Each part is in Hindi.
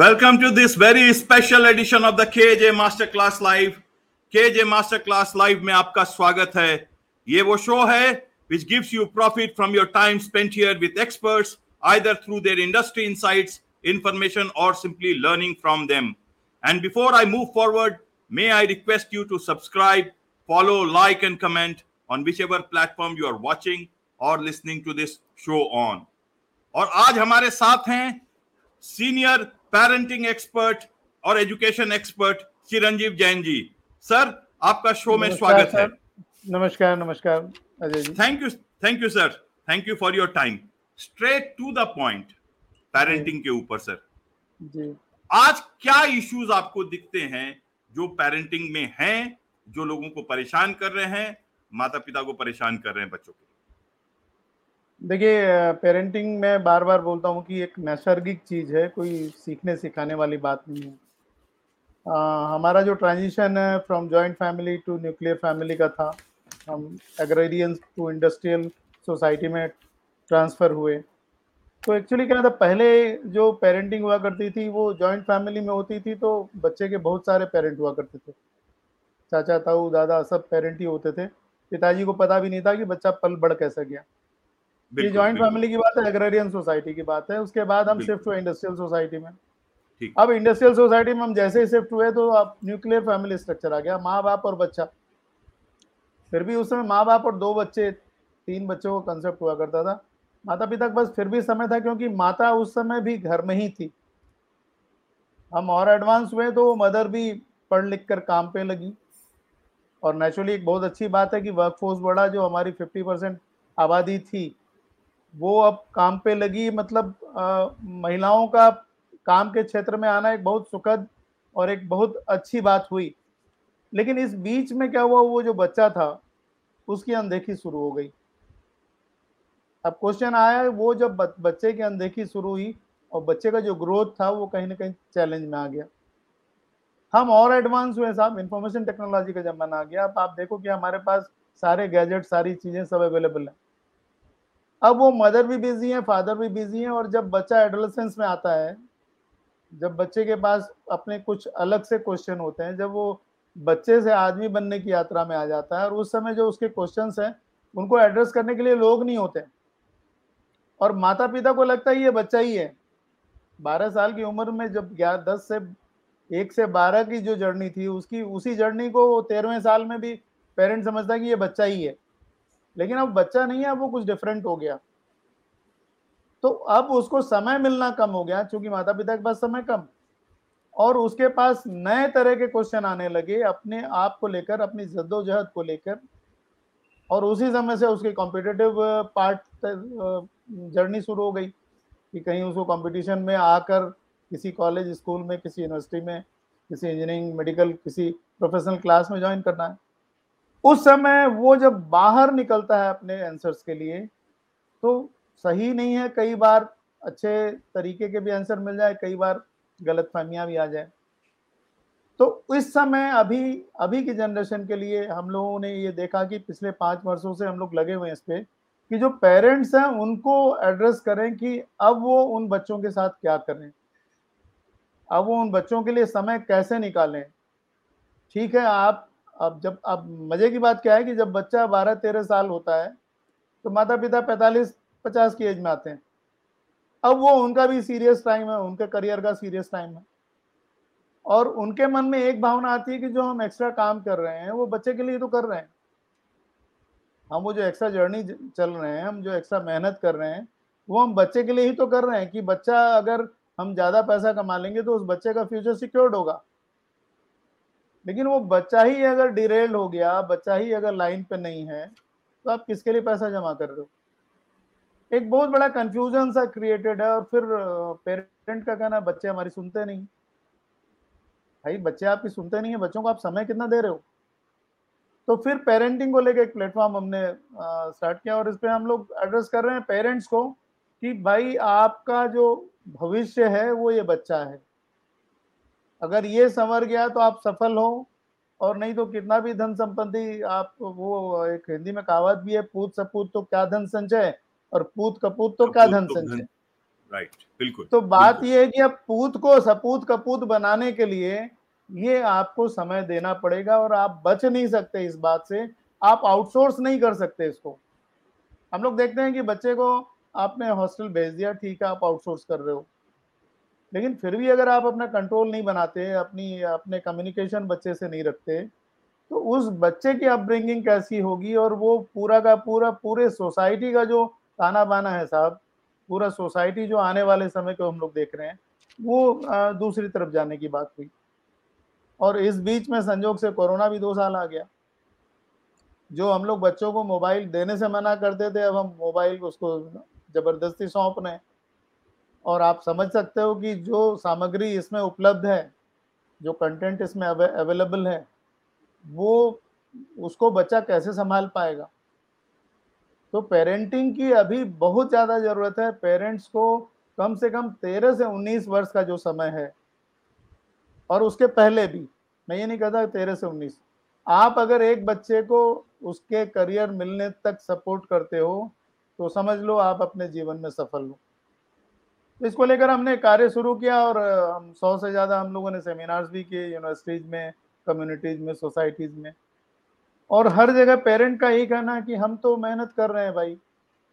Welcome to this very special edition of the KJ Masterclass Live. KJ Masterclass Live में आपका स्वागत है ये वो शो है which gives you profit from your time spent here with experts either through their industry insights, information or simply learning from them. And before I move forward, may I request you to subscribe, follow, like and comment on whichever platform you are watching or listening to this show on. और आज हमारे साथ हैं सीनियर पेरेंटिंग एक्सपर्ट और education expert Chiranjeev Jain ji. Sir आपका शो में स्वागत है। नमस्कार नमस्कार thank you thank you sir thank you for your time straight to the point parenting के ऊपर सर जी। आज क्या इश्यूज़ आपको दिखते हैं जो पेरेंटिंग में हैं जो लोगों को परेशान कर रहे हैं माता पिता को परेशान कर रहे हैं बच्चों को देखिए पेरेंटिंग में बार बार बोलता हूँ कि एक नैसर्गिक चीज़ है कोई सीखने सिखाने वाली बात नहीं है। आ, हमारा जो ट्रांजिशन है from joint family to nuclear family का था हम एग्रेरियंस टू इंडस्ट्रियल सोसाइटी में ट्रांसफ़र हुए। तो एक्चुअली क्या था पहले जो पेरेंटिंग हुआ करती थी वो जॉइंट फैमिली में होती थी तो बच्चे के बहुत सारे पेरेंट हुआ करते थे। चाचा ताऊ दादा सब पेरेंट ही होते थे। पिताजी को पता भी नहीं था कि बच्चा पल बढ़ कैसे गया। ये जॉइंट फैमिली की बात है एग्रेरियन सोसाइटी की बात है उसके बाद हम शिफ्ट हुए इंडस्ट्रियल सोसाइटी में। ठीक। अब इंडस्ट्रियल सोसाइटी में हम जैसे ही शिफ्ट हुए तो अब न्यूक्लियर फैमिली स्ट्रक्चर आ गया माँ बाप और बच्चा। फिर भी उस समय माँ बाप और दो बच्चे तीन बच्चों को कंसेप्ट हुआ करता था। माता पिता के पास फिर भी समय था क्योंकि माता उस समय भी घर में ही थी। हम और एडवांस हुए तो मदर भी पढ़ लिख कर काम पे लगी। और नेचुरली एक बहुत अच्छी बात है कि वर्कफोर्स बढ़ा जो हमारी 50 परसेंट आबादी थी। वो अब काम पे लगी मतलब अ, महिलाओं का काम के क्षेत्र में आना एक बहुत सुखद और एक बहुत अच्छी बात हुई। लेकिन इस बीच में क्या हुआ वो जो बच्चा था उसकी अनदेखी शुरू हो गई। अब क्वेश्चन आया वो जब बच्चे की अनदेखी शुरू हुई और बच्चे का जो ग्रोथ था वो कहीं ना कहीं चैलेंज में आ गया। हम और एडवांस हुए साहब इंफॉर्मेशन टेक्नोलॉजी का जमाना आ गया। अब आप देखो कि हमारे पास सारे गैजेट सारी चीज़ें सब अवेलेबल है। अब वो मदर भी बिज़ी है, फादर भी बिज़ी है और जब बच्चा एडोलेसेंस में आता है, जब बच्चे के पास अपने कुछ अलग से क्वेश्चन होते हैं, जब वो बच्चे से आदमी बनने की यात्रा में आ जाता है और उस समय जो उसके क्वेश्चन हैं, उनको एड्रेस करने के लिए लोग नहीं होते। और माता पिता को लगता है ये बच्चा ही है। बारह साल की उम्र में जब ग्यारह, दस से, एक से बारह की जो जर्नी थी, उसकी, उसी जर्नी को तेरहवें साल में भी पेरेंट समझता है कि ये बच्चा ही है। लेकिन अब बच्चा नहीं है वो कुछ डिफरेंट हो गया। तो अब उसको समय मिलना कम हो गया क्योंकि माता पिता के पास समय कम। और उसके पास नए तरह के क्वेश्चन आने लगे अपने आप को लेकर, अपनी जद्दोजहद को लेकर। और उसी समय से उसकी कॉम्पिटिटिव पार्ट जर्नी शुरू हो गई कि कहीं उसको कंपटीशन में आकर किसी कॉलेज स्कूल में, किसी यूनिवर्सिटी में, किसी इंजीनियरिंग मेडिकल किसी प्रोफेशनल क्लास में ज्वाइन करना है। उस समय वो जब बाहर निकलता है अपने आंसर्स के लिए तो सही नहीं है, कई बार अच्छे तरीके के भी आंसर मिल जाए, कई बार गलत फहमियाँ भी आ जाए। तो इस समय अभी अभी की जनरेशन के लिए हम लोगों ने ये देखा कि पिछले पाँच वर्षों से हम लोग लगे हुए हैं इस पे कि जो पेरेंट्स हैं, उनको एड्रेस करें कि अब वो उन बच्चों के साथ क्या करें अब वो उन बच्चों के लिए समय कैसे निकालें। ठीक है, आप अब जब, अब मज़े की बात क्या है कि जब बच्चा बारह, तेरह साल होता है तो माता पिता पैंतालीस, पचास की एज में आते हैं। अब वो उनका भी सीरियस टाइम है, उनके करियर का सीरियस टाइम है। और उनके मन में एक भावना आती है कि जो हम एक्स्ट्रा काम कर रहे हैं, वो बच्चे के लिए तो कर रहे हैं। हम वो जो एक्स्ट्रा जर्नी चल रहे हैं, हम जो एक्स्ट्रा मेहनत कर रहे हैं, वो हम बच्चे के लिए ही तो कर रहे हैं कि बच्चा अगर हम ज़्यादा पैसा कमा लेंगे तो उस बच्चे का फ्यूचर सिक्योर्ड होगा। लेकिन वो बच्चा ही अगर डिरेल हो गया, बच्चा ही अगर लाइन पे नहीं है तो आप किसके लिए पैसा जमा कर रहे हो? एक बहुत बड़ा कंफ्यूजन सा क्रिएटेड है और फिर पेरेंट का कहना, बच्चे हमारी सुनते नहीं। भाई, बच्चे आपकी सुनते नहीं है, बच्चों को आप समय कितना दे रहे हो? तो फिर पेरेंटिंग को लेकर एक प्लेटफॉर्म हमने स्टार्ट किया और इस पर हम लोग एड्रेस कर रहे हैं पेरेंट्स को कि भाई, आपका जो भविष्य है, वो ये बच्चा है। अगर ये संवर गया तो आप सफल हो और नहीं तो कितना भी धन संपत्ति आप वो एक हिंदी में कहावत भी है पूत सपूत तो क्या धन संचय? और पूत कपूत तो क्या धन तो संचय? राइट बिल्कुल तो बात बिल्कुल। ये है कि अब पूत को सपूत कपूत बनाने के लिए ये आपको समय देना पड़ेगा और आप बच नहीं सकते इस बात से। आप आउटसोर्स नहीं कर सकते इसको। हम लोग देखते हैं कि बच्चे को आपने हॉस्टल भेज दिया ठीक है आप आउटसोर्स कर रहे हो। लेकिन फिर भी अगर आप अपना कंट्रोल नहीं बनाते, अपनी, अपने कम्युनिकेशन बच्चे से नहीं रखते तो उस बच्चे की अपब्रिंगिंग कैसी होगी और वो पूरा का पूरा, पूरे सोसाइटी का जो ताना बाना है साहब, पूरा सोसाइटी जो आने वाले समय को हम लोग देख रहे हैं, वो दूसरी तरफ़ जाने की बात हुई। और इस बीच में संजोग से कोरोना भी दो साल आ गया। जो हम लोग बच्चों को मोबाइल देने से मना करते थे अब हम मोबाइल उसको ज़बरदस्ती सौंप रहे हैं। और आप समझ सकते हो कि जो सामग्री इसमें उपलब्ध है, जो कंटेंट इसमें अवेलेबल है, वो उसको बच्चा कैसे संभाल पाएगा? तो पेरेंटिंग की अभी बहुत ज़्यादा ज़रूरत है। पेरेंट्स को कम से कम तेरह से उन्नीस वर्ष का जो समय है, और उसके पहले भी, मैं ये नहीं कहता तेरह से उन्नीस। आप अगर एक बच्चे को उसके करियर मिलने तक सपोर्ट करते हो तो समझ लो आप अपने जीवन में सफल हो। तो इसको लेकर हमने कार्य शुरू किया और हम सौ से ज़्यादा हम लोगों ने सेमिनार्स भी किए यूनिवर्सिटीज़ में कम्युनिटीज़ में सोसाइटीज़ में। और हर जगह पेरेंट का यही कहना है कि हम तो मेहनत कर रहे हैं भाई।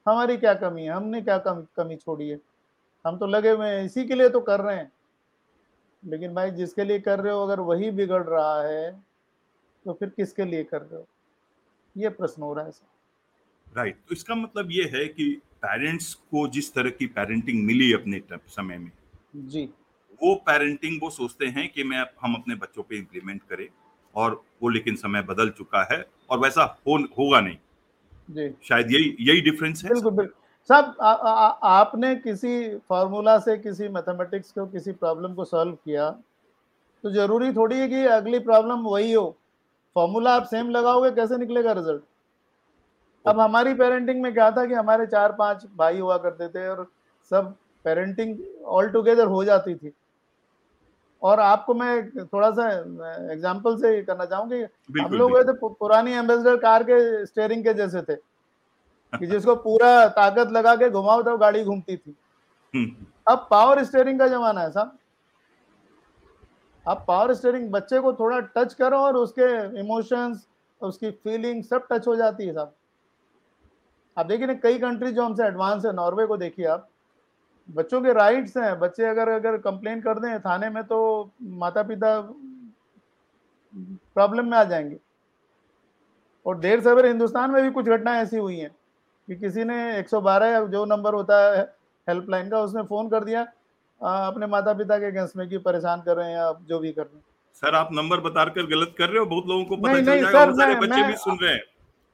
हमारी क्या कमी है? हमने क्या कम, कमी छोड़ी है? हम तो लगे हुए हैं, इसी के लिए तो कर रहे हैं। लेकिन भाई, जिसके लिए कर रहे हो, अगर वही बिगड़ रहा है तो फिर किसके लिए कर रहे हो? ये प्रश्न हो रहा है, सर। राइट तो इसका मतलब ये है कि पेरेंट्स को जिस तरह की पेरेंटिंग मिली अपने समय में जी। वो पेरेंटिंग वो सोचते हैं कि मैं हम अपने बच्चों पे इम्प्लीमेंट करें और वो लेकिन समय बदल चुका है और वैसा हो होगा नहीं। जी। शायद यही यही डिफरेंस है। बिल्कुल बिल्कुल। सब आपने किसी फार्मूला से किसी मैथमेटिक्स को किसी प्रॉब्लम को सॉल्व किया तो ज़रूरी थोड़ी है कि अगली प्रॉब्लम वही हो। फॉर्मूला आप सेम लगाओगे कैसे निकलेगा रिज़ल्ट अब हमारी पेरेंटिंग में क्या था कि हमारे चार पाँच भाई हुआ करते थे और सब पेरेंटिंग ऑल टुगेदर हो जाती थी। और आपको मैं थोड़ा सा एग्जांपल से करना चाहूँगी हम लोग गए थे पुरानी एम्बेसडर कार के स्टेयरिंग के जैसे थे कि जिसको पूरा ताकत लगा के घुमाओ तो गाड़ी घूमती थी। हम्म। अब पावर स्टेयरिंग का जमाना है साहब। अब पावर स्टेयरिंग बच्चे को थोड़ा टच करो और उसके इमोशंस उसकी फीलिंग सब टच हो जाती है साहब। आप देखिए ना कई कंट्री जो हमसे एडवांस है नॉर्वे को देखिए आप बच्चों के राइट्स हैं बच्चे अगर अगर कंप्लेन कर दें थाने में तो माता पिता प्रॉब्लम में आ जाएँगे। और देर सवेर हिंदुस्तान में भी कुछ घटनाएँ ऐसी हुई हैं कि किसी ने 112 जो नंबर होता है हेल्पलाइन का उसने फ़ोन कर दिया अपने माता पिता के अगेंस्ट में कि परेशान कर रहे हैं या जो भी कर रहे हैं। सर आप नंबर बताकर गलत कर रहे हो बहुत लोगों को पता नहीं, चल नहीं, जाएगा सर, सारे मैं- बच्चे मैं- भी सुन रहे हैं।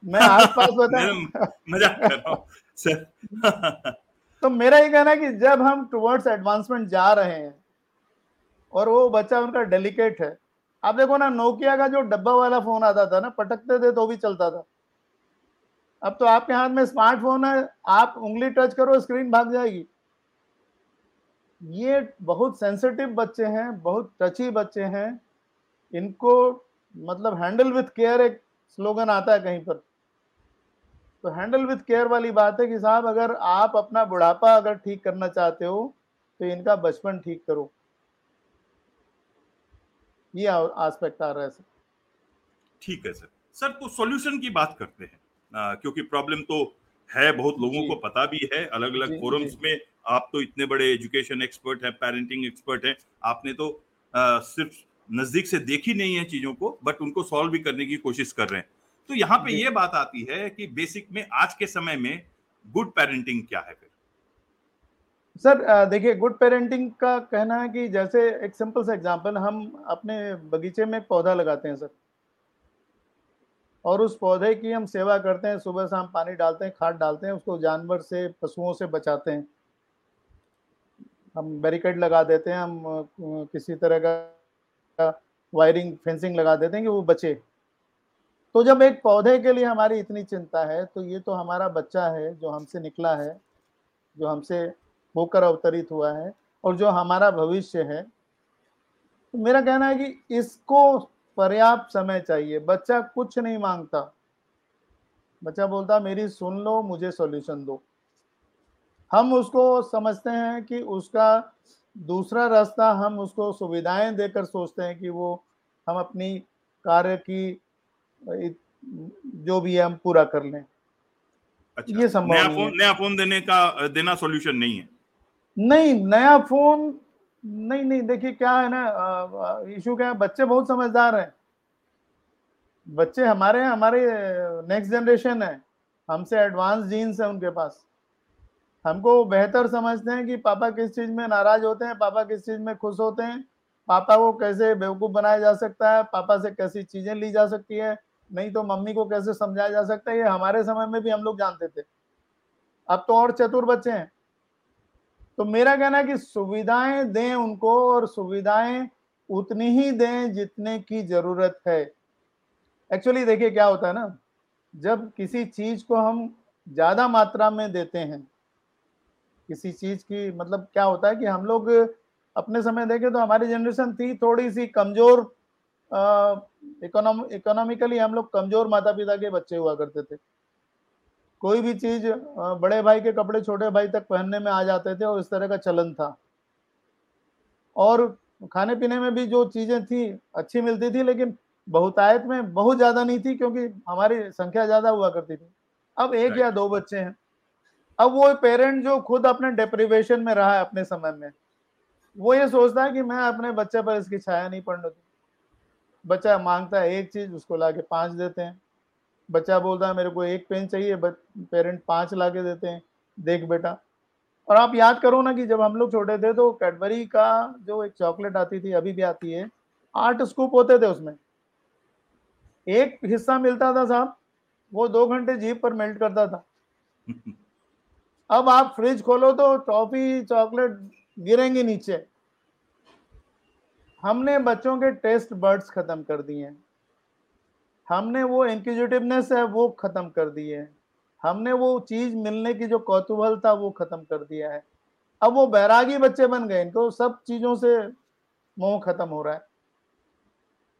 मैं आस पास बता मज़ाक कर रहा हूँ सर। तो मेरा ये कहना है कि जब हम टुवर्ड्स एडवांसमेंट जा रहे हैं और वो बच्चा उनका डेलिकेट है आप देखो ना नोकिया का जो डब्बा वाला फ़ोन आता था ना पटकते थे तो भी चलता था। अब तो आपके हाथ में स्मार्टफ़ोन है आप उंगली टच करो स्क्रीन भाग जाएगी। ये बहुत सेंसिटिव बच्चे हैं बहुत टची बच्चे हैं। इनको मतलब हैंडल विथ केयर एक स्लोगन आता है कहीं पर। तो हैंडल विथ केयर वाली बात है कि साहब अगर आप अपना बुढ़ापा अगर ठीक करना चाहते हो तो इनका बचपन ठीक करो। ये आस्पेक्ट आ रहा है सर ठीक है सर सर तो सॉल्यूशन की बात करते हैं। आ, क्योंकि प्रॉब्लम तो है बहुत लोगों को पता भी है। अलग अलग फोरम्स में आप तो इतने बड़े एजुकेशन एक्सपर्ट हैं पेरेंटिंग एक्सपर्ट हैं। आपने तो आ, सिर्फ़ नज़दीक से देखी नहीं है चीज़ों को बट उनको सॉल्व भी करने की कोशिश कर रहे हैं। तो यहाँ पे ये बात आती है कि बेसिक में आज के समय में गुड पेरेंटिंग क्या है फिर? सर देखिए गुड पेरेंटिंग का कहना है कि जैसे एक सिंपल सा एग्जांपल हम अपने बगीचे में पौधा लगाते हैं सर। और उस पौधे की हम सेवा करते हैं सुबह शाम पानी डालते हैं खाद डालते हैं उसको जानवर से पशुओं से बचाते हैं। हम बैरिकेड लगा देते हैं हम किसी तरह का वायरिंग फेंसिंग लगा देते हैं कि वो बचे। तो जब एक पौधे के लिए हमारी इतनी चिंता है तो ये तो हमारा बच्चा है जो हमसे निकला है, जो हमसे होकर अवतरित हुआ है और जो हमारा भविष्य है। तो मेरा कहना है कि इसको पर्याप्त समय चाहिए। बच्चा कुछ नहीं माँगता। बच्चा बोलता, मेरी सुन लो, मुझे सॉल्यूशन दो। हम उसको समझते हैं कि उसका दूसरा रास्ता हम उसको सुविधाएँ देकर सोचते हैं कि वो हम अपनी कार्य की जो भी है हम पूरा कर लें। अच्छा, ये संभव नया फ़ोन नया फ़ोन देने का देना सॉल्यूशन नहीं है? नहीं नया फ़ोन नहीं नहीं देखिए क्या है ना इशू क्या है बच्चे बहुत समझदार हैं। बच्चे हमारे हैं हमारे नेक्स्ट जनरेशन है। हमसे एडवांस जीन्स है उनके पास। हमको बेहतर समझते हैं कि पापा किस चीज़ में नाराज़ होते हैं पापा किस चीज़ में खुश होते हैं पापा को कैसे बेवकूफ़ बनाया जा सकता है पापा से कैसी चीज़ें ली जा सकती है नहीं तो मम्मी को कैसे समझाया जा सकता है? ये हमारे समय में भी हम लोग जानते थे। अब तो और चतुर बच्चे हैं। तो मेरा कहना है कि सुविधाएँ दें उनको और सुविधाएँ उतनी ही दें जितने की ज़रूरत है। एक्चुअली देखिए क्या होता है ना, जब किसी चीज़ को हम ज़्यादा मात्रा में देते हैं, किसी चीज़ की मतलब क्या होता है कि हम लोग अपने समय देखें तो हमारी जनरेशन थी थोड़ी सी कमज़ोर इकोनॉमिकली हम लोग कमज़ोर माता पिता के बच्चे हुआ करते थे। कोई भी चीज़ बड़े भाई के कपड़े छोटे भाई तक पहनने में आ जाते थे और इस तरह का चलन था। और खाने पीने में भी जो चीज़ें थी अच्छी मिलती थी लेकिन बहुतायत में बहुत ज़्यादा नहीं थी क्योंकि हमारी संख्या ज़्यादा हुआ करती थी। अब एक या दो बच्चे हैं। अब वो पेरेंट जो खुद अपने डिप्रिवेशन में रहा है अपने समय में वो ये सोचता है कि मैं अपने बच्चे पर इसकी छाया नहीं पड़ने दूँ। बच्चा माँगता है एक चीज़ उसको ला के पाँच देते हैं। बच्चा बोलता है मेरे को एक पेन चाहिए पेरेंट पाँच ला के देते हैं। देख बेटा। और आप याद करो ना कि जब हम लोग छोटे थे तो कैडबरी का जो एक चॉकलेट आती थी अभी भी आती है आठ स्कूप होते थे उसमें। एक हिस्सा मिलता था साहब वो दो घंटे जीप पर मेल्ट करता था। अब आप फ्रिज खोलो तो टॉफी चॉकलेट गिरेंगे नीचे। हमने बच्चों के टेस्ट बर्ड्स खत्म कर दिए। हमने वो इंक्यूजिटिवनेस है, वो खत्म कर दी है हमने वो चीज़ मिलने की जो कौतूहल था वो खत्म कर दिया है। अब वो बैरागी बच्चे बन गए, इनको सब चीज़ों से मोह खत्म हो रहा है।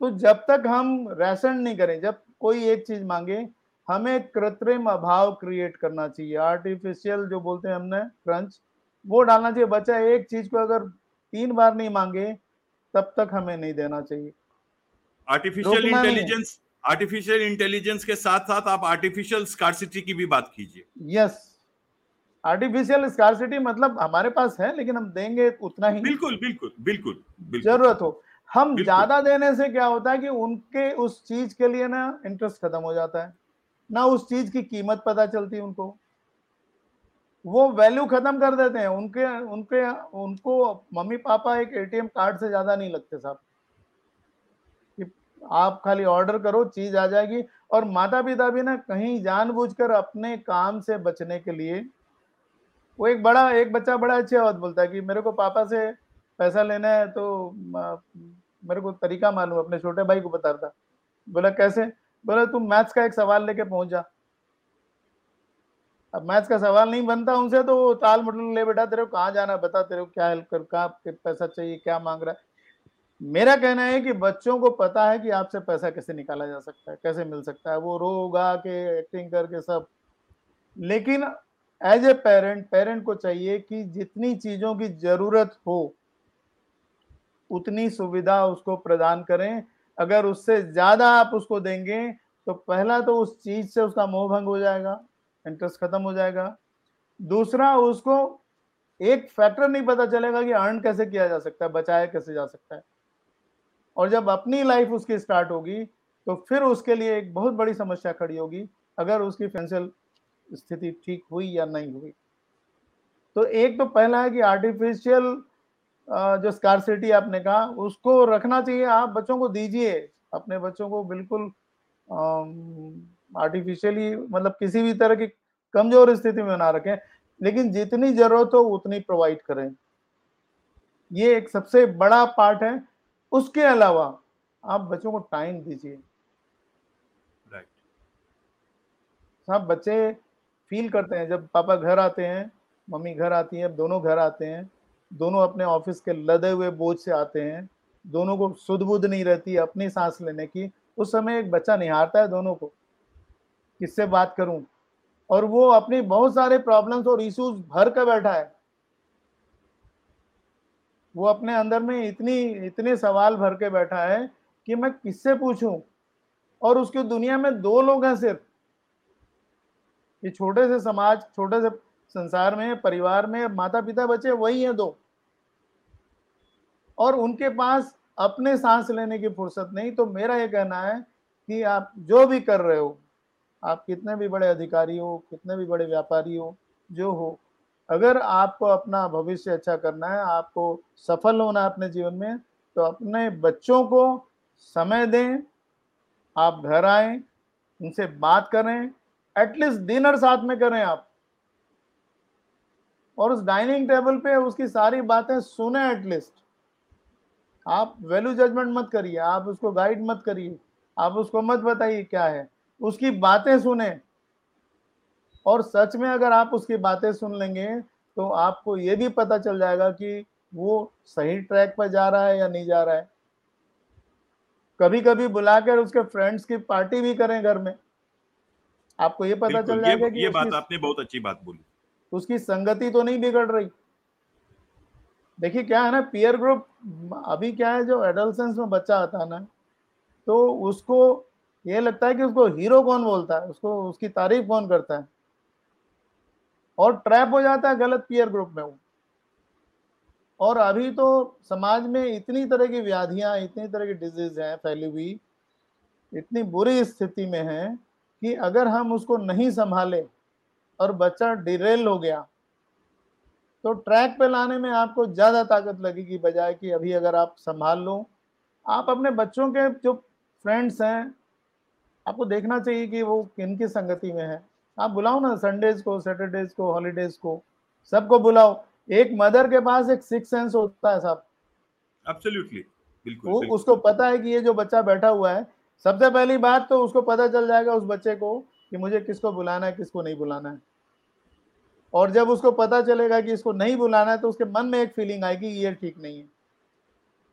तो जब तक हम राशन नहीं करें, जब कोई एक चीज़ मांगे, हमें कृत्रिम अभाव क्रिएट करना चाहिए। आर्टिफिशियल जो बोलते हैं हमने क्रंच वो डालना चाहिए। बच्चा एक चीज़ को अगर तीन बार नहीं मांगे तब तक हमें नहीं देना चाहिए। आर्टिफिशियल इंटेलिजेंस आर्टिफिशियल इंटेलिजेंस के साथ साथ आप आर्टिफिशियल स्कार्सिटी की भी बात कीजिए। यस आर्टिफिशियल स्कार्सिटी मतलब हमारे पास है लेकिन हम देंगे उतना ही। बिल्कुल बिल्कुल बिल्कुल, बिल्कुल। ज़रूरत हो। हम ज़्यादा देने से क्या होता है कि उनके उस चीज़ के लिए ना इंटरेस्ट खत्म हो जाता है। ना उस चीज़ की कीमत पता चलती उनको। वो वैल्यू खत्म कर देते हैं। उनके उनके, उनको मम्मी पापा एक एटीएम कार्ड से ज़्यादा नहीं लगते साहब। आप खाली ऑर्डर करो, चीज़ आ जाएगी। और माता पिता भी ना कहीं जानबूझकर अपने काम से बचने के लिए, वो एक बड़ा, एक बच्चा बड़ा अच्छी बात बोलता है कि मेरे को पापा से पैसा लेना है तो मेरे को तरीका मालूम अपने छोटे भाई को बताता बोला, कैसे? बोला तुम मैथ्स का एक सवाल लेके पहुँच जा। अब मैथ्स का सवाल नहीं बनता उनसे तो ताल मटल ले, बेटा, तेरे को कहाँ जाना बता, तेरे को क्या हेल्प कर, कहाँ पैसा चाहिए, क्या मांग रहा है? मेरा कहना है कि बच्चों को पता है कि आपसे पैसा कैसे निकाला जा सकता है, कैसे मिल सकता है, वो रो गा के एक्टिंग करके सब। लेकिन एज ए पेरेंट पेरेंट को चाहिए कि जितनी चीज़ों की ज़रूरत हो, उतनी सुविधा उसको प्रदान करें। अगर उससे ज़्यादा आप उसको देंगे तो पहला तो उस चीज़ से उसका मोह भंग हो जाएगा। इंटरेस्ट खत्म हो जाएगा। दूसरा, उसको एक फैक्टर नहीं पता चलेगा कि अर्न कैसे किया जा सकता है, बचाया कैसे जा सकता है। और जब अपनी लाइफ उसकी स्टार्ट होगी तो फिर उसके लिए एक बहुत बड़ी समस्या खड़ी होगी, अगर उसकी फाइनेंशियल स्थिति ठीक हुई या नहीं हुई। तो एक तो पहला है कि आर्टिफिशियल जो स्कारसिटी आपने कहा, उसको रखना चाहिए। आप बच्चों को दीजिए, अपने बच्चों को बिल्कुल आर्टिफिशियली मतलब किसी भी तरह की कमज़ोर स्थिति में ना रखें लेकिन जितनी ज़रूरत हो उतनी प्रोवाइड करें। ये एक सबसे बड़ा पार्ट है। उसके अलावा आप बच्चों को टाइम दीजिए। सब बच्चे फील करते हैं। जब पापा घर आते हैं मम्मी घर आती है दोनों घर आते हैं दोनों अपने ऑफ़िस के लदे हुए बोझ से आते हैं दोनों को सुध बुध नहीं रहती अपनी सांस लेने की उस समय एक बच्चा निहारता है दोनों को। किससे बात करूँ? और वो अपनी बहुत सारे प्रॉब्लम्स और इश्यूज़ भर कर बैठा है। वो अपने अंदर में इतनी, इतने सवाल भर के बैठा है कि मैं किससे पूछूँ? और उसकी दुनिया में दो लोग हैं सिर्फ़। ये छोटे से समाज, छोटे से संसार में, परिवार में माता पिता बच्चे वही हैं दो। और उनके पास अपने सांस लेने की फुर्सत नहीं तो मेरा ये कहना है कि आप जो भी कर रहे हो आप कितने भी बड़े अधिकारी हो, कितने भी बड़े व्यापारी हो, जो हो, अगर आपको अपना भविष्य अच्छा करना है, आपको सफल होना है अपने जीवन में तो अपने बच्चों को समय दें, आप घर आए, उनसे बात करें, एटलीस्ट डिनर साथ में करें आप। और उस डाइनिंग टेबल पे उसकी सारी बातें सुने एटलीस्ट। आप वैल्यू जजमेंट मत करिए, आप उसको गाइड मत करिए, आप उसको मत बताइए क्या है। उसकी बातें सुने। और सच में अगर आप उसकी बातें सुन लेंगे तो आपको ये भी पता चल जाएगा कि वो सही ट्रैक पर जा रहा है या नहीं जा रहा है। कभी कभी बुलाकर उसके फ्रेंड्स की पार्टी भी करें घर में। आपको ये पता चल जाएगा कि ये बात आपने बहुत अच्छी बात बोली। उसकी संगति तो नहीं बिगड़ रही। देखिए क्या है ना पीयर ग्रुप अभी क्या है जो एडल्सेंस में बच्चा आता है ना तो उसको ये लगता है कि उसको हीरो कौन बोलता है? उसको, उसकी तारीफ़ कौन करता है? और ट्रैप हो जाता है गलत पीयर ग्रुप में वो। और अभी तो समाज में इतनी तरह की व्याधियाँ, इतनी तरह की डिज़ीज़ हैं फैली हुई, इतनी बुरी स्थिति में है कि अगर हम उसको नहीं संभाले और बच्चा डिरेल हो गया तो ट्रैक पे लाने में आपको ज़्यादा ताकत लगेगी, बजाय कि अभी अगर आप संभाल लो। आप अपने बच्चों के जो फ्रेंड्स हैं आपको देखना चाहिए कि वो किन की संगति में है। आप बुलाओ ना संडेज को सैटरडेज को हॉलीडेज को। सबको बुलाओ। एक मदर के पास एक सिक्स सेंस होता है साहब एब्सोल्युटली बिल्कुल, वो उसको पता है कि ये जो बच्चा बैठा हुआ है सबसे पहली बात तो उसको पता चल जाएगा उस बच्चे को कि मुझे किसको बुलाना है किसको नहीं बुलाना है। और जब उसको पता चलेगा कि इसको नहीं बुलाना है तो उसके मन में एक फीलिंग आएगी ये ठीक नहीं है।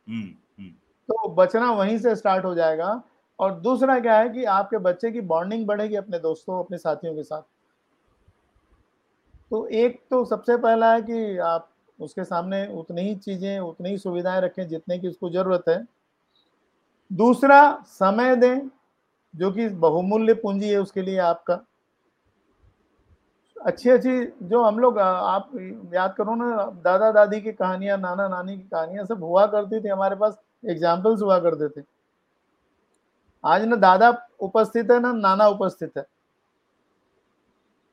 हम्म, हम्म। तो बचना वहीं से स्टार्ट हो जाएगा। और दूसरा क्या है कि आपके बच्चे की बॉन्डिंग बढ़ेगी अपने दोस्तों, अपने साथियों के साथ। तो एक तो सबसे पहला है कि आप उसके सामने उतनी ही चीज़ें, उतनी ही सुविधाएँ रखें जितने की उसको ज़रूरत है। दूसरा, समय दें, जो कि बहुमूल्य पूंजी है उसके लिए आपका। अच्छी अच्छी जो हम लोग आप याद करो ना दादा दादी की कहानियाँ नाना नानी की कहानियाँ सब हुआ करती थी हमारे पास एग्जाम्पल्स हुआ करते थे। आज ना दादा उपस्थित है ना, नाना उपस्थित है।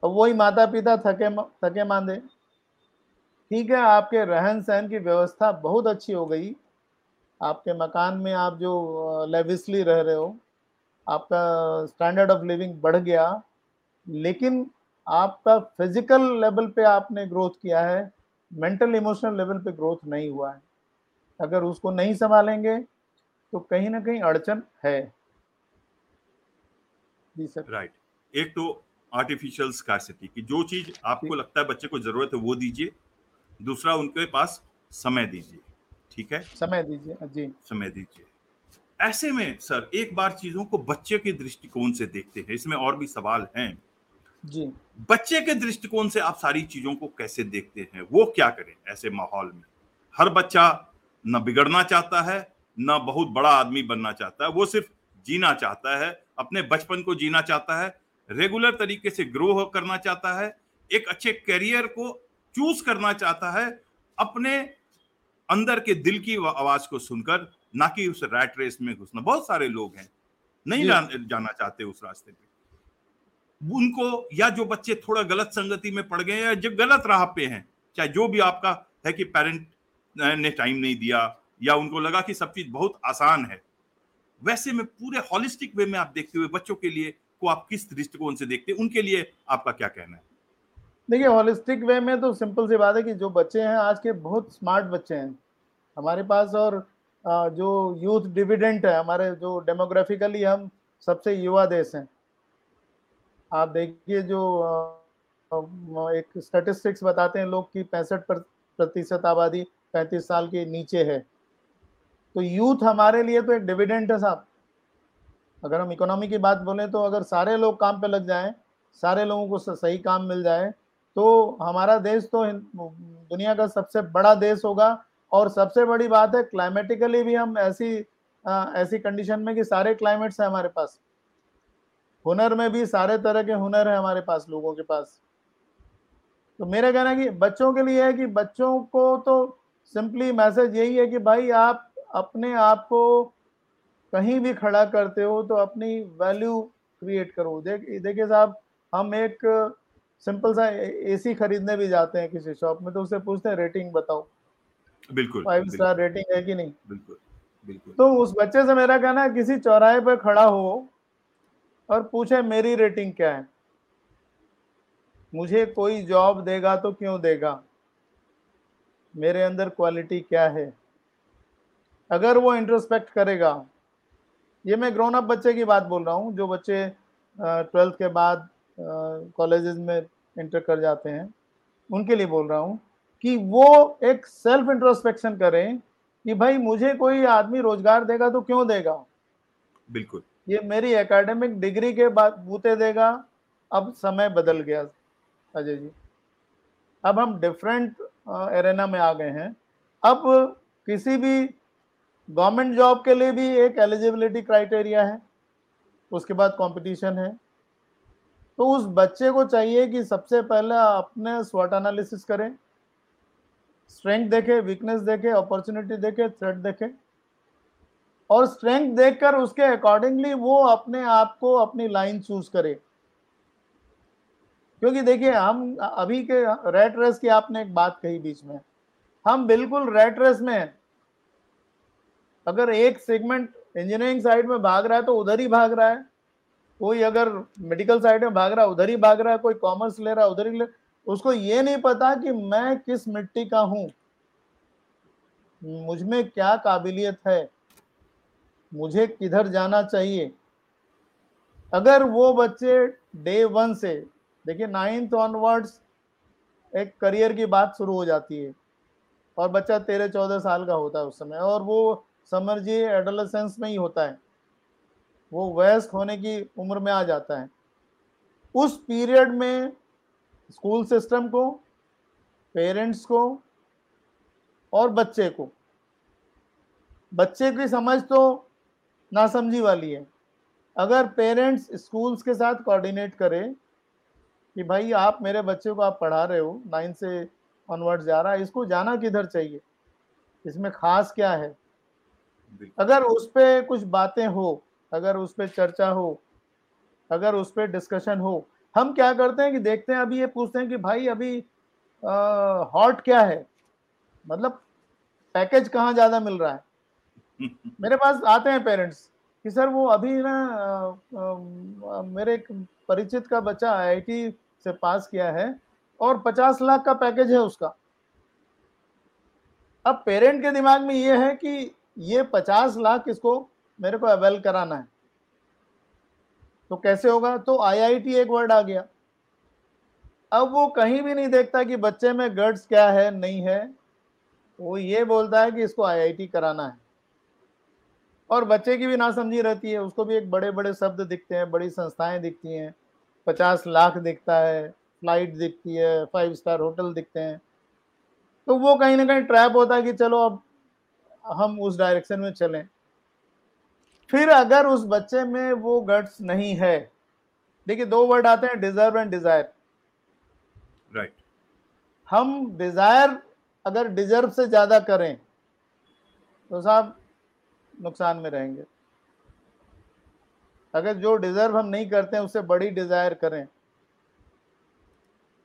अब वही माता पिता थके थके मांदे। ठीक है, आपके रहन सहन की व्यवस्था बहुत अच्छी हो गई। आपके मकान में आप जो लेविसली रह रहे हो, आपका स्टैंडर्ड ऑफ़ लिविंग बढ़ गया। लेकिन आपका फ़िज़िकल लेवल पे आपने ग्रोथ किया है मेंटल इमोशनल लेवल पे ग्रोथ नहीं हुआ है। अगर उसको नहीं संभालेंगे तो कहीं ना कहीं अड़चन है। राइट एक तो आर्टिफिशियल स्कार्सिटी की जो चीज़ आपको लगता है बच्चे को ज़रूरत है वो दीजिए दूसरा उनके पास समय दीजिए ठीक है? समय दीजिए जी। समय दीजिए। ऐसे में सर एक बार चीज़ों को बच्चे के दृष्टिकोण से देखते हैं इसमें और भी सवाल हैं। जी। बच्चे के दृष्टिकोण से आप सारी चीज़ों को कैसे देखते हैं वो क्या करें ऐसे माहौल में? हर बच्चा न बिगड़ना चाहता है न बहुत बड़ा आदमी बनना चाहता है वो सिर्फ़ जीना चाहता है अपने बचपन को जीना चाहता है रेगुलर तरीके से ग्रो करना चाहता है एक अच्छे करियर को चूज़ करना चाहता है अपने अंदर के दिल की आवाज़ को सुनकर ना कि उस रैट रेस में घुसना। बहुत सारे लोग हैं नहीं जान, जाना चाहते उस रास्ते पे। उनको या जो बच्चे थोड़ा गलत संगति में पड़ गए या जो गलत राह पे हैं चाहे जो भी आपका है कि पेरेंट ने टाइम नहीं दिया या उनको लगा कि सब चीज़ बहुत आसान है वैसे में पूरे हॉलिस्टिक वे में आप देखते हुए बच्चों के लिए को आप किस दृष्टिकोण से देखते हैं? उनके लिए आपका क्या कहना है? देखिए हॉलिस्टिक वे में तो सिंपल सी बात है कि जो बच्चे हैं, आज के बहुत स्मार्ट बच्चे हैं। हमारे पास और जो यूथ डिविडेंट है, हमारे जो डेमोग्राफिकली हम सबसे युवा देश हैं। आप देखिए जो एक स्टेटिस्टिक्स बताते हैं लोग की पैंसठ प्रतिशत आबादी पैंतीस साल के नीचे है। तो यूथ हमारे लिए तो एक डिविडेंट है साहब। अगर हम इकोनॉमी की बात बोलें तो अगर सारे लोग काम पे लग जाएँ सारे लोगों को सही काम मिल जाए तो हमारा देश तो दुनिया का सबसे बड़ा देश होगा। और सबसे बड़ी बात है क्लाइमेटिकली भी हम ऐसी आ, ऐसी कंडीशन में कि सारे क्लाइमेट्स है हमारे पास। हुनर में भी सारे तरह के हुनर है हमारे पास लोगों के पास। तो मेरा कहना कि बच्चों के लिए है कि बच्चों को तो सिंपली मैसेज यही है कि भाई आप अपने आप को कहीं भी खड़ा करते हो तो अपनी वैल्यू क्रिएट करो। देख देखिए साहब हम एक सिंपल सा एसी खरीदने भी जाते हैं किसी शॉप में तो उससे पूछते हैं रेटिंग बताओ। बिल्कुल फाइव स्टार रेटिंग है कि नहीं? बिल्कुल बिल्कुल। तो उस बच्चे से मेरा कहना है किसी चौराहे पर खड़ा हो और पूछे मेरी रेटिंग क्या है? मुझे कोई जॉब देगा तो क्यों देगा? मेरे अंदर क्वालिटी क्या है? अगर वो इंट्रोस्पेक्ट करेगा ये मैं ग्रोन अप बच्चे की बात बोल रहा हूँ जो बच्चे ट्वेल्थ के बाद कॉलेजेस में इंटर कर जाते हैं उनके लिए बोल रहा हूँ कि वो एक सेल्फ इंट्रोस्पेक्शन करें कि भाई मुझे कोई आदमी रोज़गार देगा तो क्यों देगा? बिल्कुल। ये मेरी एकेडमिक डिग्री के बाद बूते देगा। अब समय बदल गया अजय जी। अब हम डिफरेंट एरेना में आ गए हैं। अब किसी भी गवर्नमेंट जॉब के लिए भी एक एलिजिबिलिटी क्राइटेरिया है, उसके बाद कंपटीशन है। तो उस बच्चे को चाहिए कि सबसे पहले अपने स्वट एनालिसिस करें स्ट्रेंथ देखे वीकनेस देखे अपॉर्चुनिटी देखे थ्रेट देखे। और स्ट्रेंथ देखकर उसके अकॉर्डिंगली वो अपने आप को अपनी लाइन चूज़ करे। क्योंकि देखिए, हम अभी के रेट रेस की आपने एक बात कही बीच में। हम बिल्कुल रेट रेस में अगर एक सेगमेंट इंजीनियरिंग साइड में भाग रहा है तो उधर ही भाग रहा है। कोई अगर मेडिकल साइड में भाग रहा है, उधर ही भाग रहा है, कोई कॉमर्स ले रहा है, उधर ही ले उसको ये नहीं पता कि मैं किस मिट्टी का हूँ। मुझमें क्या काबिलियत है? मुझे किधर जाना चाहिए? अगर वो बच्चे डे वन से, देखिए नाइन्थ ऑनवर्ड्स एक करियर की बात शुरू हो जाती है। और बच्चा तेरह चौदह साल का होता है उस समय, और वो समझिए एडोलेसेंस में ही होता है। वो वयस्क होने की उम्र में आ जाता है। उस पीरियड में स्कूल सिस्टम को पेरेंट्स को और बच्चे को। बच्चे की समझ तो नासमझी वाली है। अगर पेरेंट्स स्कूल्स के साथ कोऑर्डिनेट करें कि भाई आप मेरे बच्चे को आप पढ़ा रहे हो नाइन से ऑनवर्ड जा रहा है, इसको जाना किधर चाहिए? इसमें खास क्या है? अगर उस पर कुछ बातें हो अगर उस पर चर्चा हो अगर उस पर डिस्कशन हो हम क्या करते हैं कि देखते हैं अभी ये पूछते हैं कि भाई अभी हॉट क्या है? मतलब पैकेज कहाँ ज़्यादा मिल रहा है? मेरे पास आते हैं पेरेंट्स कि सर वो अभी ना आ, आ, मेरे एक परिचित का बच्चा आईआईटी से पास किया है और पचास लाख का पैकेज है उसका। अब पेरेंट के दिमाग में ये है कि ये पचास लाख इसको मेरे को अवेल कराना है। तो कैसे होगा? तो आईआईटी एक वर्ड आ गया। अब वो कहीं भी नहीं देखता कि बच्चे में गट्स क्या है, नहीं है। वो ये बोलता है कि इसको आईआईटी कराना है। और बच्चे की भी ना समझी रहती है। उसको भी एक बड़े बड़े शब्द दिखते हैं, बड़ी संस्थाएँ दिखती हैं। पचास लाख दिखता है, फ़्लाइट दिखती है फाइव स्टार होटल दिखते हैं। तो वो कहीं ना कहीं ट्रैप होता है कि चलो अब हम उस डायरेक्शन में चलें। फिर अगर उस बच्चे में वो गट्स नहीं है देखिए दो वर्ड आते हैं डिजर्व एंड डिज़ायर राइट हम डिज़ायर अगर डिजर्व से ज़्यादा करें तो साहब नुकसान में रहेंगे। अगर जो डिजर्व हम नहीं करते हैं उससे बड़ी डिज़ायर करें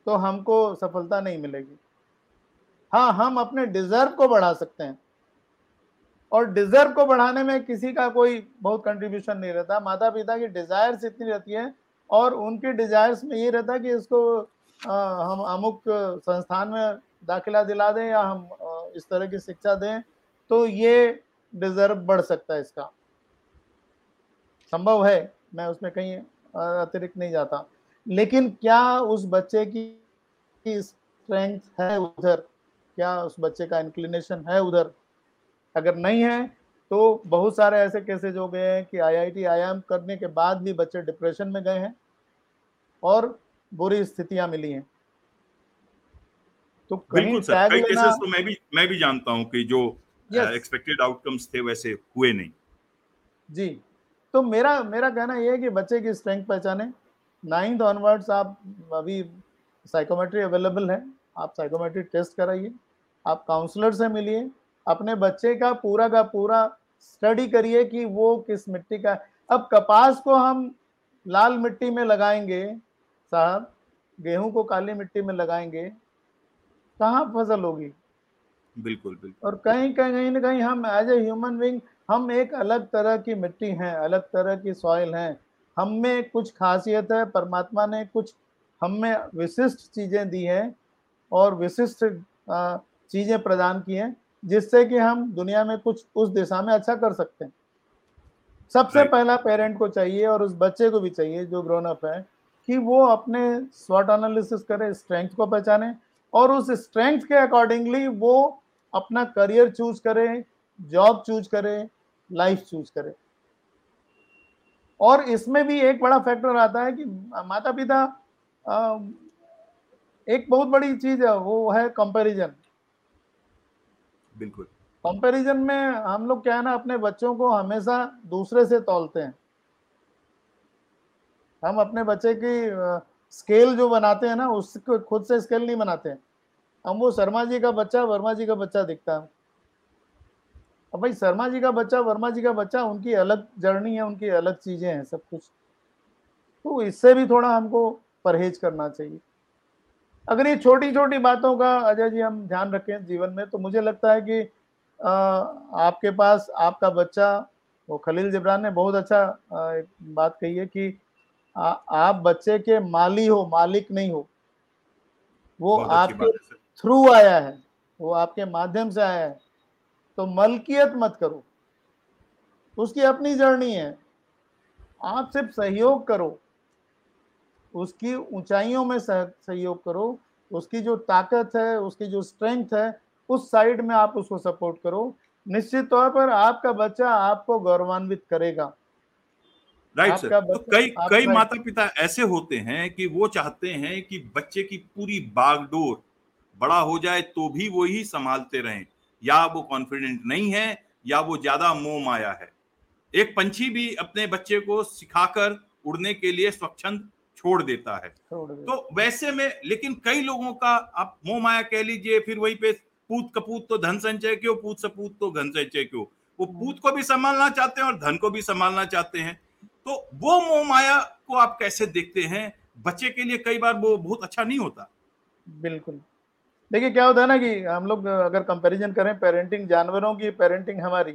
तो हमको सफलता नहीं मिलेगी। हाँ हम अपने डिजर्व को बढ़ा सकते हैं। और डिजर्व को बढ़ाने में किसी का कोई बहुत कंट्रीब्यूशन नहीं रहता। माता पिता की डिजायर्स इतनी रहती है और उनकी डिजायर्स में ये रहता कि इसको आ, हम अमुक संस्थान में दाखिला दिला दें या हम इस तरह की शिक्षा दें तो ये डिजर्व बढ़ सकता है इसका। संभव है मैं उसमें कहीं अतिरिक्त नहीं जाता। लेकिन क्या उस बच्चे की स्ट्रेंथ है उधर? क्या उस बच्चे का इंक्लिनेशन है उधर? अगर नहीं है तो बहुत सारे ऐसे केसेज हो गए हैं कि आईआईटी आईआईएम करने के बाद भी बच्चे डिप्रेशन में गए हैं और बुरी स्थितियाँ मिली हैं। तो बिल्कुल सर कई केसेस तो मैं भी मैं भी जानता हूँ कि जो एक्सपेक्टेड yes. आउटकम्स uh, थे वैसे हुए नहीं। जी तो मेरा मेरा कहना यह है कि बच्चे की स्ट्रेंथ पहचाने। नाइन्थ ऑनवर्ड्स आप अभी साइकोमेट्री अवेलेबल है आप साइकोमेट्री टेस्ट कराइए। आप काउंसलर से मिलिए। अपने बच्चे का पूरा का पूरा स्टडी करिए कि वो किस मिट्टी का अब कपास को हम लाल मिट्टी में लगाएँगे साहब गेहूँ को काली मिट्टी में लगाएँगे कहाँ फ़सल होगी? बिल्कुल बिल्कुल। और कहीं कहीं ना कहीं हम एज ए ह्यूमन बींग हम एक अलग तरह की मिट्टी हैं अलग तरह की सॉइल हैं। हम में कुछ खासियत है परमात्मा ने कुछ हम में विशिष्ट चीज़ें दी हैं और विशिष्ट चीज़ें प्रदान की हैं। जिससे कि हम दुनिया में कुछ उस दिशा में अच्छा कर सकते हैं। सबसे पहला पेरेंट को चाहिए और उस बच्चे को भी चाहिए जो ग्रोन अप है कि वो अपने स्वॉट एनालिसिस करे स्ट्रेंथ को पहचाने और उस स्ट्रेंथ के अकॉर्डिंगली वो अपना करियर चूज़ करे जॉब चूज़ करे लाइफ चूज़ करे। और इसमें भी एक बड़ा फैक्टर आता है कि माता पिता एक बहुत बड़ी चीज़ है वो है कंपैरिजन बिल्कुल। कंपैरिजन में हम लोग क्या है ना, अपने बच्चों को हमेशा दूसरे से तोलते हैं। हम अपने बच्चे की स्केल जो बनाते हैं ना, उसको खुद से स्केल नहीं बनाते हैं। हम वो शर्मा जी का बच्चा, वर्मा जी का बच्चा दिखता है। अब भाई शर्मा जी का बच्चा, वर्मा जी का बच्चा, उनकी अलग जर्नी है, उनकी अलग चीज़ें हैं, सब कुछ। तो इससे भी थोड़ा हमको परहेज करना चाहिए। अगर ये छोटी छोटी बातों का अजय जी हम ध्यान रखें जीवन में तो मुझे लगता है कि आ, आपके पास आपका बच्चा वो खलील जबरान ने बहुत अच्छा एक बात कही है कि आ, आप बच्चे के माली हो मालिक नहीं हो। वो आपके थ्रू आया है वो आपके माध्यम से आया है। तो मलकियत मत करो। उसकी अपनी जर्नी है। आप सिर्फ़ सहयोग करो। उसकी ऊंचाइयों में सहयोग करो उसकी जो ताकत है उसकी जो स्ट्रेंथ है उस साइड में आप उसको सपोर्ट करो। निश्चित तौर पर आपका बच्चा आपको गौरवान्वित करेगा। राइट सर तो कई कई माता पिता ऐसे होते हैं कि वो चाहते हैं कि बच्चे की पूरी बागडोर बड़ा हो जाए तो भी वो ही संभालते रहें। या वो कॉन्फिडेंट नहीं है या वो ज़्यादा मोह माया है। एक पंछी भी अपने बच्चे को सिखाकर उड़ने के लिए स्वच्छंद छोड़ देता है। तो वैसे में लेकिन कई लोगों का आप मोह माया कह लीजिए फिर वहीं पे पूत कपूत तो धन संचय क्यों पूत सपूत तो धन संचय क्यों? वो हम्म। पूत को भी संभालना चाहते हैं और धन को भी संभालना चाहते हैं। तो वो मोह माया को आप कैसे देखते हैं? बच्चे के लिए कई बार वो बहुत अच्छा नहीं होता। बिल्कुल। देखिए क्या होता है ना कि हम लोग अगर कंपैरिजन करें पेरेंटिंग जानवरों की पेरेंटिंग हमारी।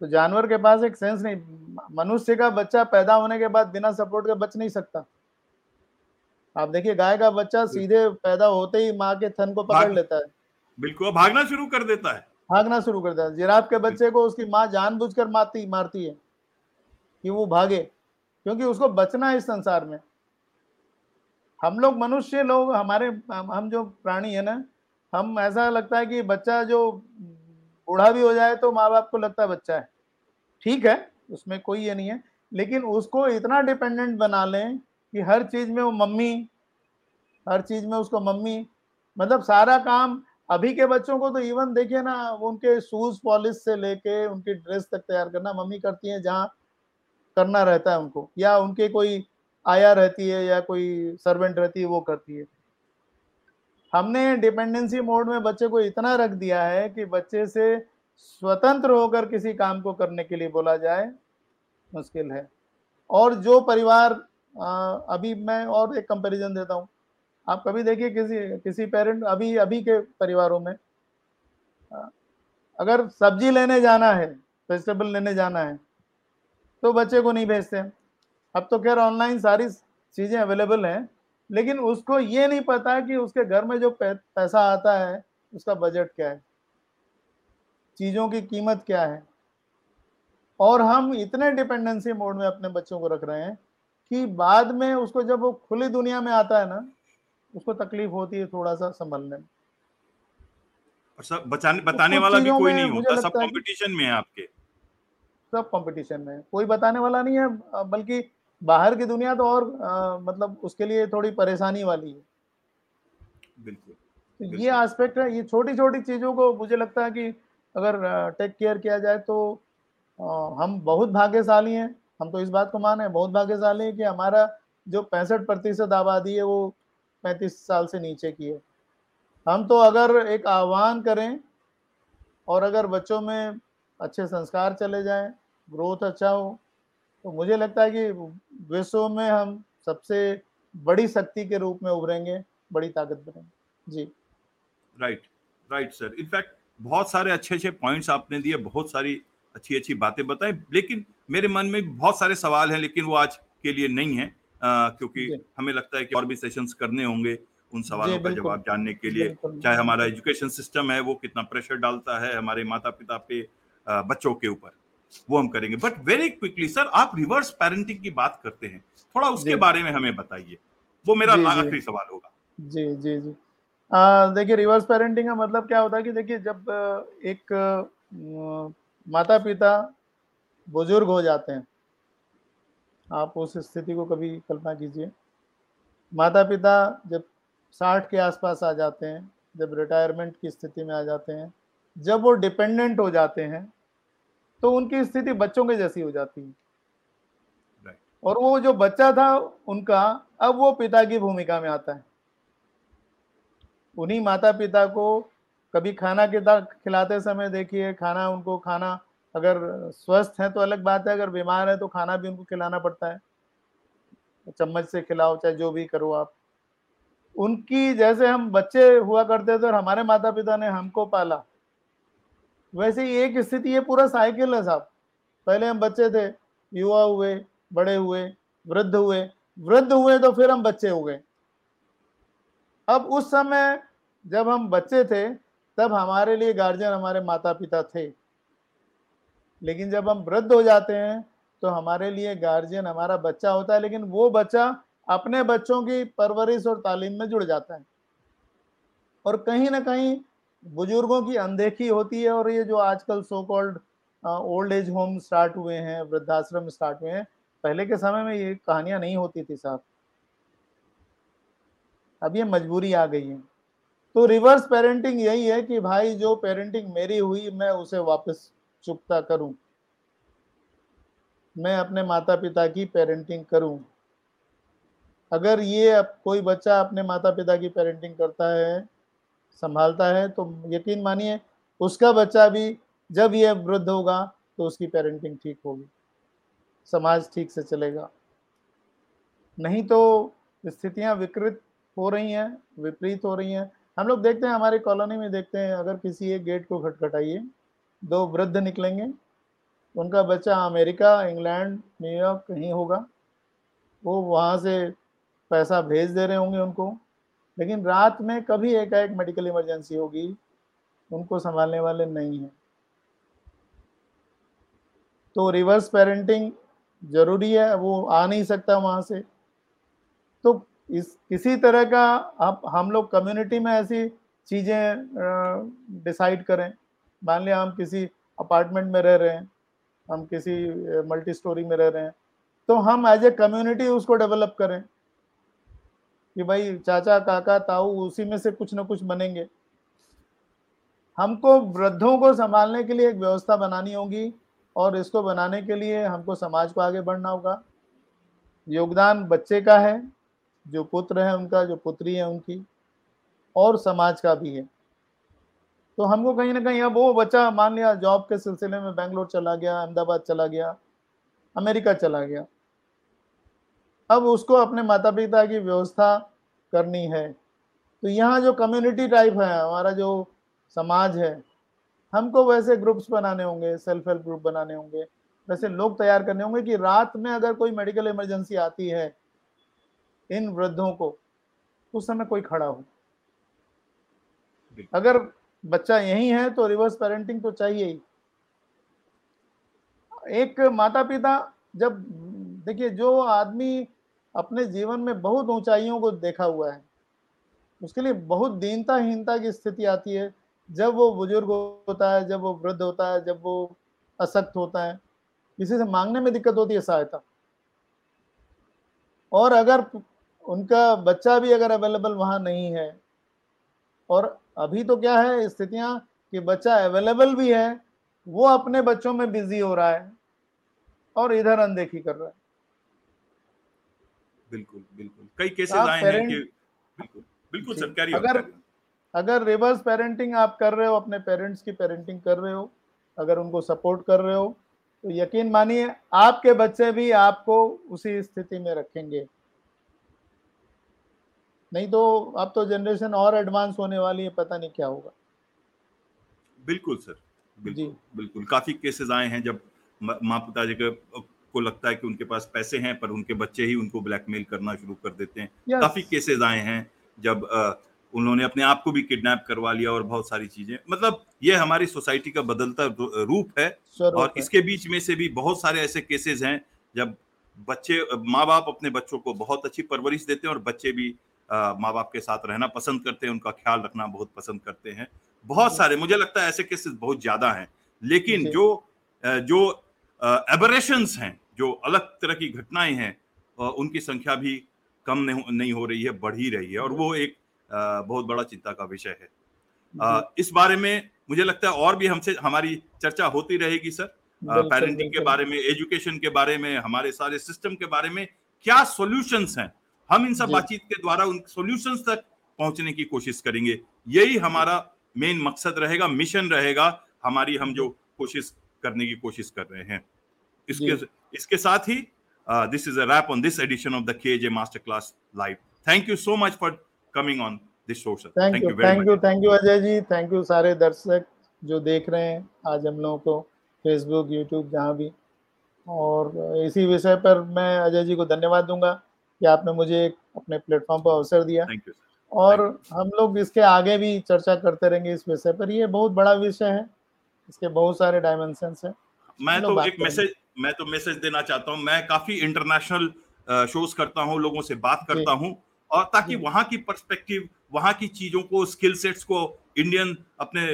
तो जानवर के पास एक सेंस नहीं। मनुष्य का बच्चा पैदा होने के बाद बिना सपोर्ट के बच नहीं सकता। आप देखिए गाय का बच्चा सीधे पैदा होते ही माँ के थन को पकड़ लेता है। बिल्कुल भागना शुरू कर देता है। भागना शुरू कर देता है। जिराफ के बच्चे को उसकी माँ जानबूझकर मारती मारती है कि वो भागे क्योंकि उसको बचना है इस संसार में। हम लोग मनुष्य लोग हमारे हम जो प्राणी है ना हम ऐसा लगता है कि बच्चा जो बूढ़ा भी हो जाए तो माँ बाप को लगता है बच्चा है। ठीक है, उसमें कोई ये नहीं है। लेकिन उसको इतना डिपेंडेंट बना लें कि हर चीज़ में वो मम्मी, हर चीज़ में उसको मम्मी मतलब सारा काम अभी के बच्चों को तो इवन देखिए ना, उनके शूज़ पॉलिश से लेके उनकी ड्रेस तक तैयार करना, मम्मी करती है जहाँ करना रहता है उनको, या उनके कोई आया रहती है या कोई सर्वेंट रहती है, वो करती है। हमने डिपेंडेंसी मोड में बच्चे को इतना रख दिया है कि बच्चे से स्वतंत्र होकर किसी काम को करने के लिए बोला जाए मुश्किल है। और जो परिवार आ, अभी मैं और एक कंपैरिजन देता हूँ। आप कभी देखिए किसी किसी पेरेंट अभी अभी के परिवारों में आ, अगर सब्ज़ी लेने जाना है वेजिटेबल लेने जाना है तो बच्चे को नहीं भेजते अब तो खैर ऑनलाइन सारी चीज़ें अवेलेबल हैं। लेकिन उसको ये नहीं पता कि उसके घर में जो पैसा आता है उसका बजट क्या है? चीज़ों की कीमत क्या है? और हम इतने डिपेंडेंसी मोड में अपने बच्चों को रख रहे हैं कि बाद में उसको जब वो खुली दुनिया में आता है ना उसको तकलीफ़ होती है थोड़ा सा संभलने में। और सब बचाने बताने वाला भी कोई नहीं होता सब कंपटीशन में है आपके। सब कंपटीशन में कोई बताने वाला नहीं है बल्कि बाहर की दुनिया तो और आ, मतलब उसके लिए थोड़ी परेशानी वाली है। बिल्कुल तो ये एस्पेक्ट है ये छोटी छोटी चीज़ों को मुझे लगता है कि अगर टेक केयर किया जाए तो आ, हम बहुत भाग्यशाली हैं। हम तो इस बात को माने बहुत भाग्यशाली हैं कि हमारा जो पैंसठ प्रतिशत आबादी है वो पैंतीस साल से नीचे की है। हम तो अगर एक आह्वान करें और अगर बच्चों में अच्छे संस्कार चले जाएँ ग्रोथ अच्छा हो तो मुझे लगता है कि विश्व में हम सबसे बड़ी शक्ति के रूप में उभरेंगे बड़ी ताकत बनेंगे। जी। Right right sir in fact बहुत सारे अच्छे अच्छे पॉइंट्स आपने दिए बहुत सारी अच्छी अच्छी बातें बताई लेकिन मेरे मन में बहुत सारे सवाल हैं लेकिन वो आज के लिए नहीं है आ, क्योंकि हमें लगता है कि और भी सेशंस करने होंगे उन सवालों का जवाब जानने के लिए। चाहे हमारा एजुकेशन सिस्टम है वो कितना प्रेशर डालता है हमारे माता पिता पे बच्चों के ऊपर। वो हम करेंगे। बट वेरी क्विकली सर आप रिवर्स पेरेंटिंग की बात करते हैं। थोड़ा उसके बारे में हमें बताइए। वो मेरा आखिरी सवाल होगा। जी जी जी। देखिए रिवर्स पेरेंटिंग का मतलब क्या होता है कि देखिए जब एक माता पिता बुज़ुर्ग हो जाते हैं आप उस स्थिति को कभी कल्पना कीजिए। माता पिता जब साठ के आसपास आ जाते हैं जब रिटायरमेंट की स्थिति में आ जाते हैं जब वो डिपेंडेंट हो जाते हैं तो उनकी स्थिति बच्चों के जैसी हो जाती है। और वो जो बच्चा था उनका अब वो पिता की भूमिका में आता है। उन्हीं माता पिता को कभी खाना के खिलाते समय देखिए खाना उनको खाना अगर स्वस्थ है तो अलग बात है अगर बीमार है तो खाना भी उनको खिलाना पड़ता है। चम्मच से खिलाओ चाहे जो भी करो आप। उनकी जैसे हम बच्चे हुआ करते थे और हमारे माता पिता ने हमको पाला वैसे ही एक स्थिति, ये पूरा साइकिल है साहब। पहले हम बच्चे थे, युवा हुए, बड़े हुए, वृद्ध हुए। वृद्ध हुए तो फिर हम बच्चे हो गए। अब उस समय जब हम बच्चे थे, तब हमारे लिए गार्जियन हमारे माता पिता थे। लेकिन जब हम वृद्ध हो जाते हैं तो हमारे लिए गार्जियन हमारा बच्चा होता है, लेकिन वो बच्चा अपने बच्चों की परवरिश और तालीम में जुड़ जाता है। और कहीं ना कहीं बुज़ुर्गों की अनदेखी होती है और ये जो आजकल so called old age home start हुए हैं, वृद्धाश्रम स्टार्ट हुए हैं, पहले के समय में ये कहानियाँ नहीं होती थी साहब। अब ये मजबूरी आ गई है। तो रिवर्स पेरेंटिंग यही है कि भाई जो पेरेंटिंग मेरी हुई, मैं उसे वापस चुकता करूँ। मैं अपने माता पिता की पेरेंटिंग करूँ। अगर ये कोई बच्चा अपने माता पिता की पेरेंटिंग करता है संभालता है तो यकीन मानिए, उसका बच्चा भी जब ये वृद्ध होगा तो उसकी पेरेंटिंग ठीक होगी। समाज ठीक से चलेगा। नहीं तो स्थितियाँ विकृत हो रही हैं, विपरीत हो रही हैं। हम लोग देखते हैं, हमारे कॉलोनी में देखते हैं, अगर किसी एक गेट को खटखटाइए, दो वृद्ध निकलेंगे, उनका बच्चा अमेरिका, इंग्लैंड, न्यूयॉर्क कहीं होगा, वो वहाँ से पैसा भेज दे रहे होंगे उनको। लेकिन रात में कभी एकाएक मेडिकल इमरजेंसी होगी, उनको संभालने वाले नहीं हैं। तो रिवर्स पेरेंटिंग ज़रूरी है, वो आ नहीं सकता वहाँ से। तो इस, किसी तरह का आप, हम लोग कम्युनिटी में ऐसी चीज़ें डिसाइड करें। मान लिया हम किसी अपार्टमेंट में रह रहे हैं, हम किसी मल्टी स्टोरी में रह रहे हैं तो हम एज ए कम्युनिटी उसको डेवलप करें। कि भाई चाचा, काका, ताऊ, उसी में से कुछ ना कुछ बनेंगे। हमको वृद्धों को संभालने के लिए एक व्यवस्था बनानी होगी और इसको बनाने के लिए हमको समाज को आगे बढ़ना होगा। योगदान बच्चे का है, जो पुत्र है उनका, जो पुत्री है उनकी, और समाज का भी है। तो हमको कहीं ना कहीं अब वो बच्चा, मान लिया, जॉब के सिलसिले में बेंगलोर चला गया, अहमदाबाद चला गया, अमेरिका चला गया अब उसको अपने माता पिता की व्यवस्था करनी है। तो यहाँ जो कम्युनिटी टाइप है हमारा जो समाज है हमको वैसे ग्रुप्स बनाने होंगे सेल्फ हेल्प ग्रुप बनाने होंगे। वैसे लोग तैयार करने होंगे कि रात में अगर कोई मेडिकल इमरजेंसी आती है इन वृद्धों को उस समय कोई खड़ा हो। अगर बच्चा यही है तो रिवर्स पेरेंटिंग तो चाहिए ही। एक माता पिता जब देखिए जो आदमी अपने जीवन में बहुत ऊंचाइयों को देखा हुआ है। उसके लिए बहुत दीनता हीनता की स्थिति आती है। जब वो बुज़ुर्ग होता है, जब वो वृद्ध होता है, जब वो असक्त होता है किसी से मांगने में दिक्कत होती है सहायता। और अगर उनका बच्चा भी अगर अवेलेबल वहाँ नहीं है, और अभी तो क्या है स्थितियाँ कि बच्चा अवेलेबल भी है, वो अपने बच्चों में बिज़ी हो रहा है, और इधर अनदेखी कर रहा है। बिल्कुल बिल्कुल। कई केसेस आए हैं कि बिल्कुल बिल्कुल सर कैरी अगर अगर रिवर्स पेरेंटिंग आप कर रहे हो अपने पेरेंट्स की पेरेंटिंग कर रहे हो अगर उनको सपोर्ट कर रहे हो तो यकीन मानिए आपके बच्चे भी आपको उसी स्थिति में रखेंगे। नहीं तो अब तो जनरेशन और एडवांस होने वाली है पता नहीं क्या होगा। बिल्कुल सर। बिल्कुल बिल्कुल। काफ़ी केसेस आए हैं जब माँ पिताजी के को लगता है कि उनके पास पैसे हैं पर उनके बच्चे ही उनको ब्लैकमेल करना शुरू कर देते हैं। Yes. काफ़ी केसेस आए हैं जब उन्होंने अपने आप को भी किडनैप करवा लिया और बहुत सारी चीज़ें। मतलब ये हमारी सोसाइटी का बदलता रूप है और इसके बीच में से भी बहुत सारे ऐसे केसेस हैं जब बच्चे माँ बाप अपने बच्चों को बहुत अच्छी परवरिश देते हैं और बच्चे भी माँ बाप के साथ रहना पसंद करते हैं उनका ख्याल रखना बहुत पसंद करते हैं। बहुत सारे मुझे लगता है ऐसे केसेस बहुत ज़्यादा हैं। लेकिन जो। जो एबरेशंस हैं जो अलग तरह की घटनाएँ हैं उनकी संख्या भी कम नहीं हो रही है बढ़ ही रही है और वो एक बहुत बड़ा चिंता का विषय है। इस बारे में मुझे लगता है और भी हमसे हमारी चर्चा होती रहेगी सर। पेरेंटिंग के बारे में एजुकेशन के बारे में हमारे सारे सिस्टम के बारे में क्या सॉल्यूशंस हैं हम इन सब बातचीत के द्वारा उन सॉल्यूशंस तक पहुँचने की कोशिश करेंगे। यही हमारा मेन मकसद रहेगा मिशन रहेगा हमारी हम जो। कोशिश करने की कोशिश कर रहे हैं। इसके इसके साथ ही this is a wrap on this edition of the KJ master class live thank you so much for coming on this show sir thank you thank you thank you Ajay ji thank you सारे दर्शक जो देख रहे हैं आज हम लोगों को फेसबुक यूट्यूब जहाँ भी। और इसी विषय पर मैं अजय जी को धन्यवाद दूँगा कि आपने मुझे अपने प्लेटफॉर्म पर अवसर दिया। थैंक यू और हम लोग इसके आगे भी चर्चा करते रहेंगे इस विषय पर। ये बहुत बड़ा विषय है। इसके बहुत सारे डायमेंशन है। मैं तो एक मैसेज मैं तो मैसेज देना चाहता हूँ। मैं काफ़ी इंटरनेशनल शोज़ करता हूँ लोगों से बात करता हूँ और ताकि वहाँ की पर्सपेक्टिव वहाँ की चीज़ों को स्किल सेट्स को इंडियन अपने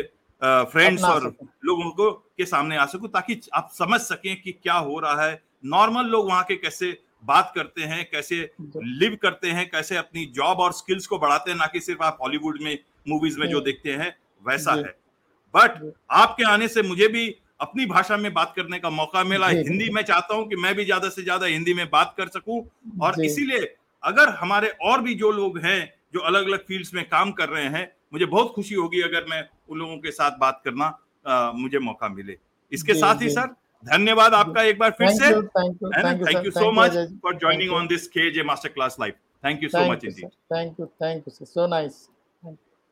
फ्रेंड्स और लोगों को के सामने आ सकूँ ताकि आप समझ सकें कि क्या हो रहा है। नॉर्मल लोग वहाँ के कैसे बात करते हैं कैसे लिव करते हैं कैसे अपनी जॉब और स्किल्स को बढ़ाते हैं ना कि सिर्फ़ आप हॉलीवुड में मूवीज़ में जो। देखते हैं वैसा है। बट आपके आने से मुझे भी अपनी भाषा में बात करने का मौका मिला। हिंदी में चाहता हूँ कि मैं भी ज़्यादा से ज़्यादा हिंदी में बात कर सकूँ। और इसीलिए अगर हमारे और भी जो लोग हैं जो अलग अलग फील्ड्स में काम कर रहे हैं मुझे बहुत खुशी होगी अगर मैं उन लोगों के साथ बात करना आ, मुझे मौका मिले। इसके साथ ही सर धन्यवाद आपका एक बार फिर से। Thank you so much for joining on this K J master class live thank you so much thank you thank you so nice